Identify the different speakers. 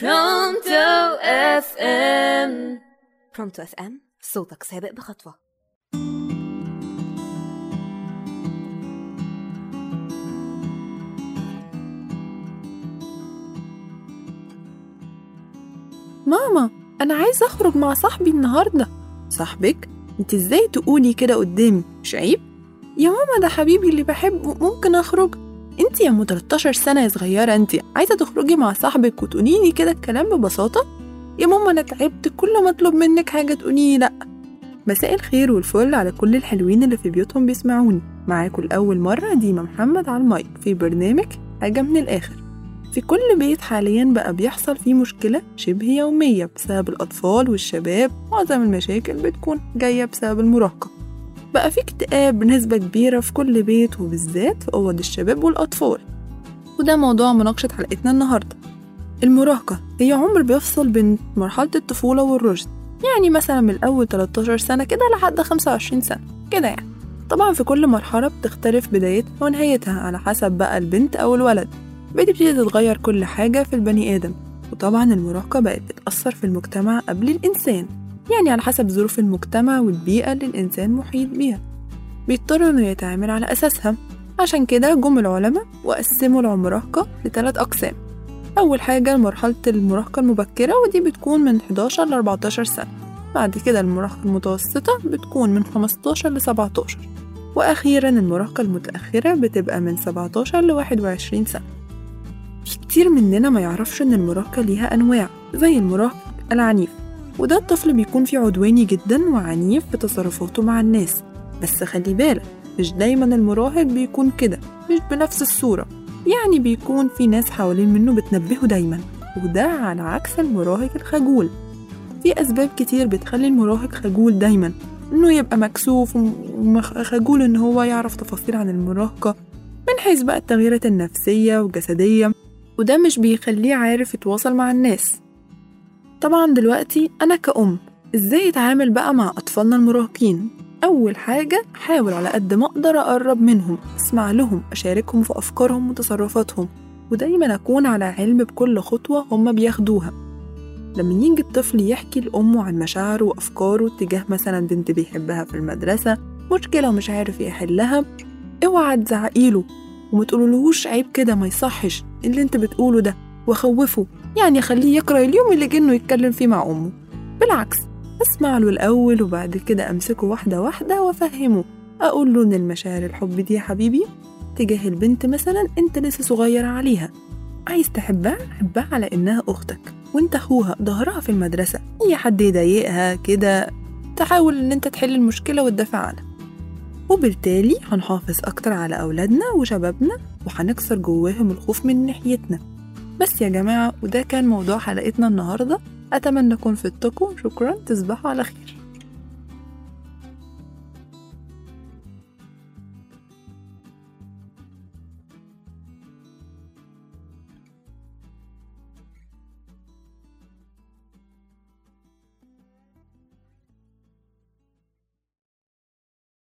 Speaker 1: برونتو اف ام
Speaker 2: برونتو اف ام صوتك سابق بخطوة
Speaker 3: ماما أنا عايزة أخرج مع صاحبي النهاردة صاحبك؟ انت إزاي تقولي كده قدامي مش عيب؟ يا ماما ده حبيبي اللي بحبه ممكن أخرج؟ انت يا ام 13 سنة يا صغيرة انت عايزة تخرجي مع صاحبك وتقوليلي كده الكلام ببساطة؟ يا ماما أنا تعبت كل ما أطلب منك حاجة تقوليلي لأ. مساء الخير والفل على كل الحلوين اللي في بيوتهم بيسمعوني. معاكم لأول مرة ديما محمد على المايك في برنامج حاجة من الآخر. في كل بيت حاليا بقى بيحصل فيه مشكلة شبه يومية بسبب الأطفال والشباب معظم المشاكل بتكون جاية بسبب المراهقة. بقى في اكتئاب بنسبة كبيرة في كل بيت وبالذات في أوض الشباب والأطفال. وده موضوع مناقشة حلقتنا النهاردة. المراهقة هي عمر بيفصل بين مرحلة الطفولة والرشد. يعني مثلا من أول 13 سنة كده لحد 25 سنة كده يعني. طبعا في كل مرحلة بتختلف بدايتها ونهايتها على حسب بقى البنت أو الولد. بتبتدي تتغير كل حاجة في البني آدم. وطبعا المراهقة بقت بتأثر في المجتمع قبل الإنسان. يعني على حسب ظروف المجتمع والبيئة اللي الإنسان محيط بيها. بيضطر إنه يتعامل على أساسها. عشان كده جم العلماء وقسموا المراهقة لثلاث أقسام. أول حاجة مرحلة المراهقة المبكرة ودي بتكون من 11 ل 14 سنة. بعد كده المراهقة المتوسطة بتكون من 15 ل 17 وأخيرا المراهقة المتأخرة بتبقى من 17 ل 21 سنة. في كتير مننا ما يعرفش إن المراهقة ليها أنواع زي المراهق العنيف. وده الطفل بيكون فيه عدواني جدا وعنيف في تصرفاته مع الناس. بس خلي بالك مش دايما المراهق بيكون كده مش بنفس الصورة. يعني بيكون في ناس حوالين منه بتنبهه دايما وده على عكس المراهق الخجول. في أسباب كتير بتخلي المراهق خجول دايما إنه يبقى مكسوف وخجول إن هو يعرف تفاصيل عن المراهقة من حيث بقى التغييرات النفسية والجسدية وده مش بيخليه عارف يتواصل مع الناس. طبعا دلوقتي أنا كأم إزاي أتعامل بقى مع أطفالنا المراهقين؟ أول حاجة حاول على قد ما أقدر أقرب منهم أسمع لهم أشاركهم في أفكارهم وتصرفاتهم ودايما أكون على علم بكل خطوة هما بياخدوها. لما يجي الطفل يحكي لأمه عن مشاعره وأفكاره تجاه مثلا بنت بيحبها في المدرسة مشكلة ومش عارف يحلها اوعى تزعقيله ومتقولولهوش عيب كده ما يصحش اللي أنت بتقوله ده وخوفه. يعني خليه يقرأ اليوم اللي جنه يتكلم فيه مع أمه. بالعكس أسمع له الأول وبعد كده أمسكه واحدة واحدة وأفهمه أقول له إن المشاعر الحب دي يا حبيبي تجاه البنت مثلا أنت لسه صغير عليها. عايز تحبها؟ حبها على إنها أختك. وأنت أخوها ظهرها في المدرسة. أي حد يضايقها كده تحاول إن أنت تحل المشكلة وتدافع عنها. وبالتالي هنحافظ أكتر على أولادنا وشبابنا وهنكسر جواهم الخوف من ناحيتنا. بس يا جماعة وده كان موضوع حلقتنا النهاردة. أتمنى أكون فدتكم شكرا. تصبحوا على خير.